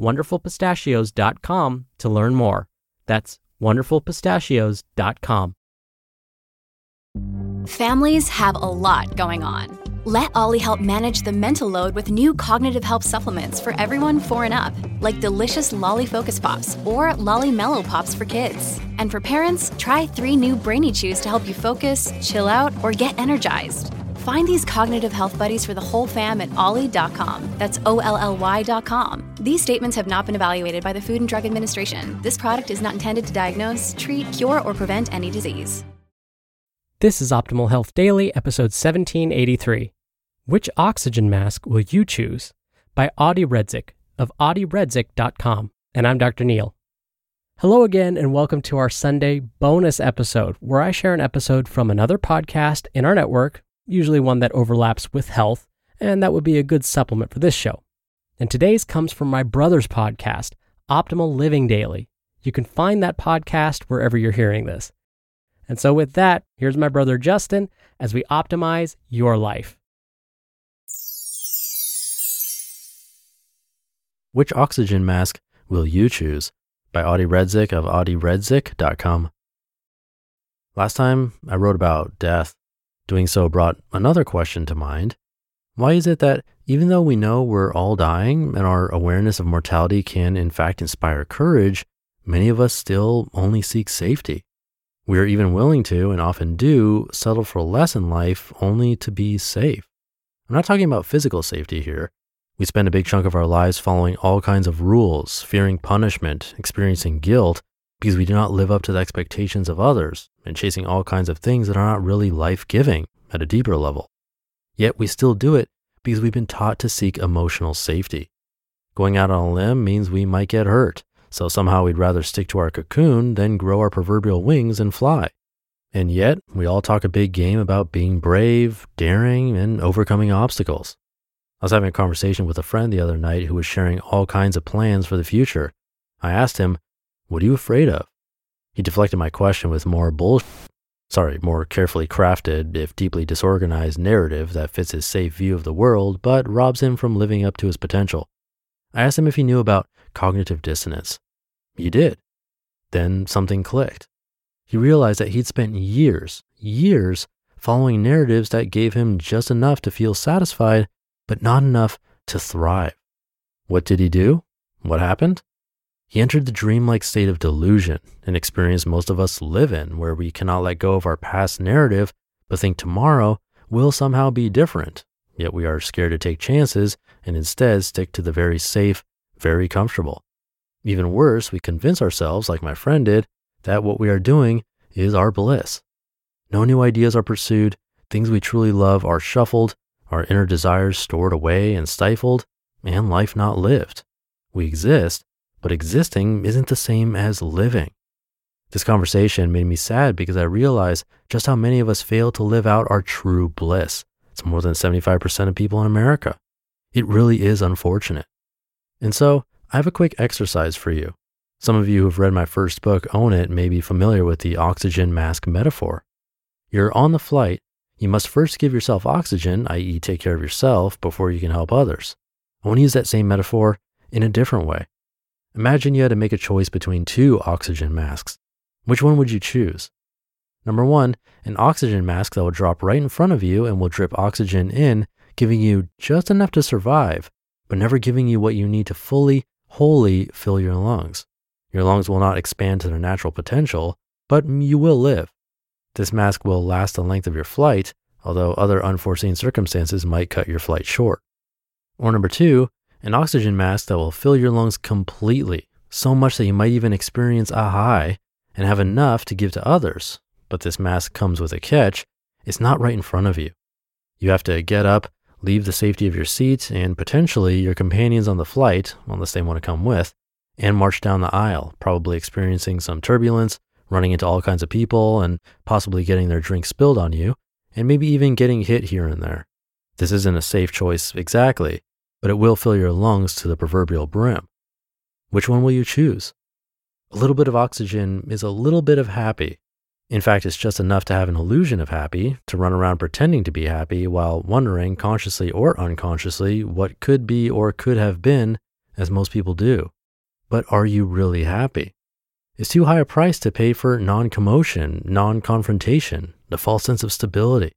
wonderfulpistachios.com to learn more. That's wonderfulpistachios.com. Families have a lot going on. Let OLLY help manage the mental load with new cognitive help supplements for everyone four and up, like delicious Lolly Focus Pops or Lolly Mellow Pops for kids. And for parents, try three new Brainy Chews to help you focus, chill out, or get energized. Find these cognitive health buddies for the whole fam at olly.com. That's O L L Y.com. These statements have not been evaluated by the Food and Drug Administration. This product is not intended to diagnose, treat, cure, or prevent any disease. This is Optimal Health Daily, episode 1783. Which oxygen mask will you choose? By Adi Redzic of adiredzic.com. And I'm Dr. Neal. Hello again, and welcome to our Sunday bonus episode, where I share an episode from another podcast in our network, usually one that overlaps with health, and that would be a good supplement for this show. And today's comes from my brother's podcast, Optimal Living Daily. You can find that podcast wherever you're hearing this. And so, with that, here's my brother Justin as we optimize your life. Which oxygen mask will you choose? By Adi Redzic of adiredzic.com. Last time I wrote about death. Doing so brought another question to mind. Why is it that even though we know we're all dying and our awareness of mortality can in fact inspire courage, many of us still only seek safety? We are even willing to, and often do, settle for less in life only to be safe. I'm not talking about physical safety here. We spend a big chunk of our lives following all kinds of rules, fearing punishment, experiencing guilt, because we do not live up to the expectations of others, and chasing all kinds of things that are not really life giving at a deeper level. Yet we still do it because we've been taught to seek emotional safety. Going out on a limb means we might get hurt, so somehow we'd rather stick to our cocoon than grow our proverbial wings and fly. And yet, we all talk a big game about being brave, daring, and overcoming obstacles. I was having a conversation with a friend the other night who was sharing all kinds of plans for the future. I asked him, What are you afraid of? He deflected my question with more bullshit. Sorry, more carefully crafted, if deeply disorganized narrative that fits his safe view of the world, but robs him from living up to his potential. I asked him if he knew about cognitive dissonance. He did. Then something clicked. He realized that he'd spent years, years following narratives that gave him just enough to feel satisfied, but not enough to thrive. What did he do? What happened? He entered the dreamlike state of delusion, an experience most of us live in, where we cannot let go of our past narrative, but think tomorrow will somehow be different. Yet we are scared to take chances and instead stick to the very safe, very comfortable. Even worse, we convince ourselves, like my friend did, that what we are doing is our bliss. No new ideas are pursued, things we truly love are shuffled, our inner desires stored away and stifled, and life not lived. We exist, but existing isn't the same as living. This conversation made me sad because I realized just how many of us fail to live out our true bliss. It's more than 75% of people in America. It really is unfortunate. And so, I have a quick exercise for you. Some of you who've read my first book, Own It, may be familiar with the oxygen mask metaphor. You're on the flight. You must first give yourself oxygen, i.e., take care of yourself, before you can help others. I want to use that same metaphor in a different way. Imagine you had to make a choice between two oxygen masks. Which one would you choose? Number one, an oxygen mask that will drop right in front of you and will drip oxygen in, giving you just enough to survive, but never giving you what you need to fully, wholly fill your lungs. Your lungs will not expand to their natural potential, but you will live. This mask will last the length of your flight, although other unforeseen circumstances might cut your flight short. Or number two, an oxygen mask that will fill your lungs completely, so much that you might even experience a high and have enough to give to others. But this mask comes with a catch it's not right in front of you. You have to get up, leave the safety of your seat and potentially your companions on the flight, unless they want to come with, and march down the aisle, probably experiencing some turbulence, running into all kinds of people, and possibly getting their drink spilled on you, and maybe even getting hit here and there. This isn't a safe choice exactly, but it will fill your lungs to the proverbial brim. Which one will you choose? A little bit of oxygen is a little bit of happy, in fact, it's just enough to have an illusion of happy, to run around pretending to be happy while wondering, consciously or unconsciously, what could be or could have been, as most people do. But are you really happy? It's too high a price to pay for non commotion, non confrontation, the false sense of stability.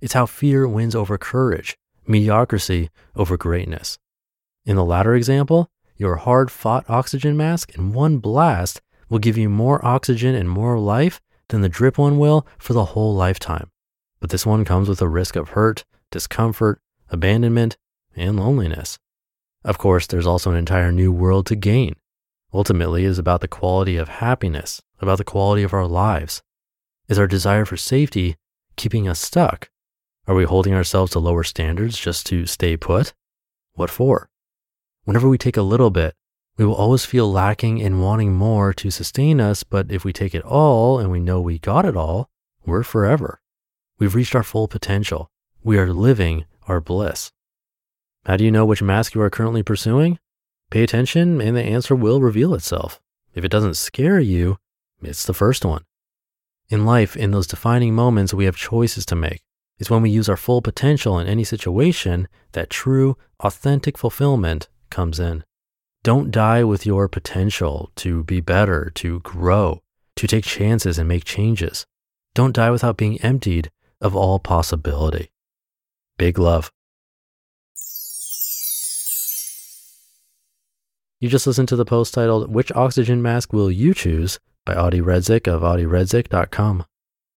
It's how fear wins over courage, mediocrity over greatness. In the latter example, your hard fought oxygen mask in one blast will give you more oxygen and more life than the drip one will for the whole lifetime. But this one comes with a risk of hurt, discomfort, abandonment, and loneliness. Of course, there's also an entire new world to gain. Ultimately, is about the quality of happiness, about the quality of our lives. Is our desire for safety keeping us stuck? Are we holding ourselves to lower standards just to stay put? What for? Whenever we take a little bit, we will always feel lacking and wanting more to sustain us, but if we take it all and we know we got it all, we're forever. We've reached our full potential. We are living our bliss. How do you know which mask you are currently pursuing? Pay attention and the answer will reveal itself. If it doesn't scare you, it's the first one. In life, in those defining moments, we have choices to make. It's when we use our full potential in any situation that true, authentic fulfillment comes in. Don't die with your potential to be better, to grow, to take chances and make changes. Don't die without being emptied of all possibility. Big love. You just listened to the post titled, Which Oxygen Mask Will You Choose? by Adi Redzic of adiredzic.com.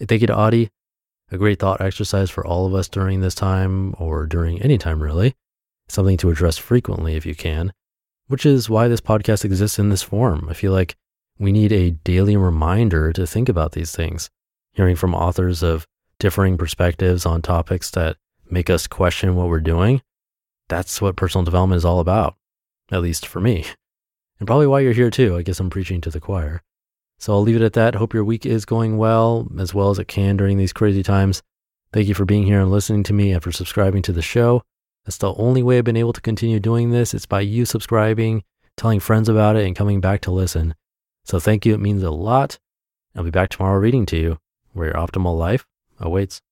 Thank you to Adi. A great thought exercise for all of us during this time, or during any time really. Something to address frequently if you can, which is why this podcast exists in this form. I feel like we need a daily reminder to think about these things. Hearing from authors of differing perspectives on topics that make us question what we're doing, that's what personal development is all about, at least for me. And probably why you're here too. I guess I'm preaching to the choir. So I'll leave it at that. Hope your week is going well, as well as it can during these crazy times. Thank you for being here and listening to me and for subscribing to the show. That's the only way I've been able to continue doing this. It's by you subscribing, telling friends about it, and coming back to listen. So thank you. It means a lot. I'll be back tomorrow reading to you. where your optimal life awaits.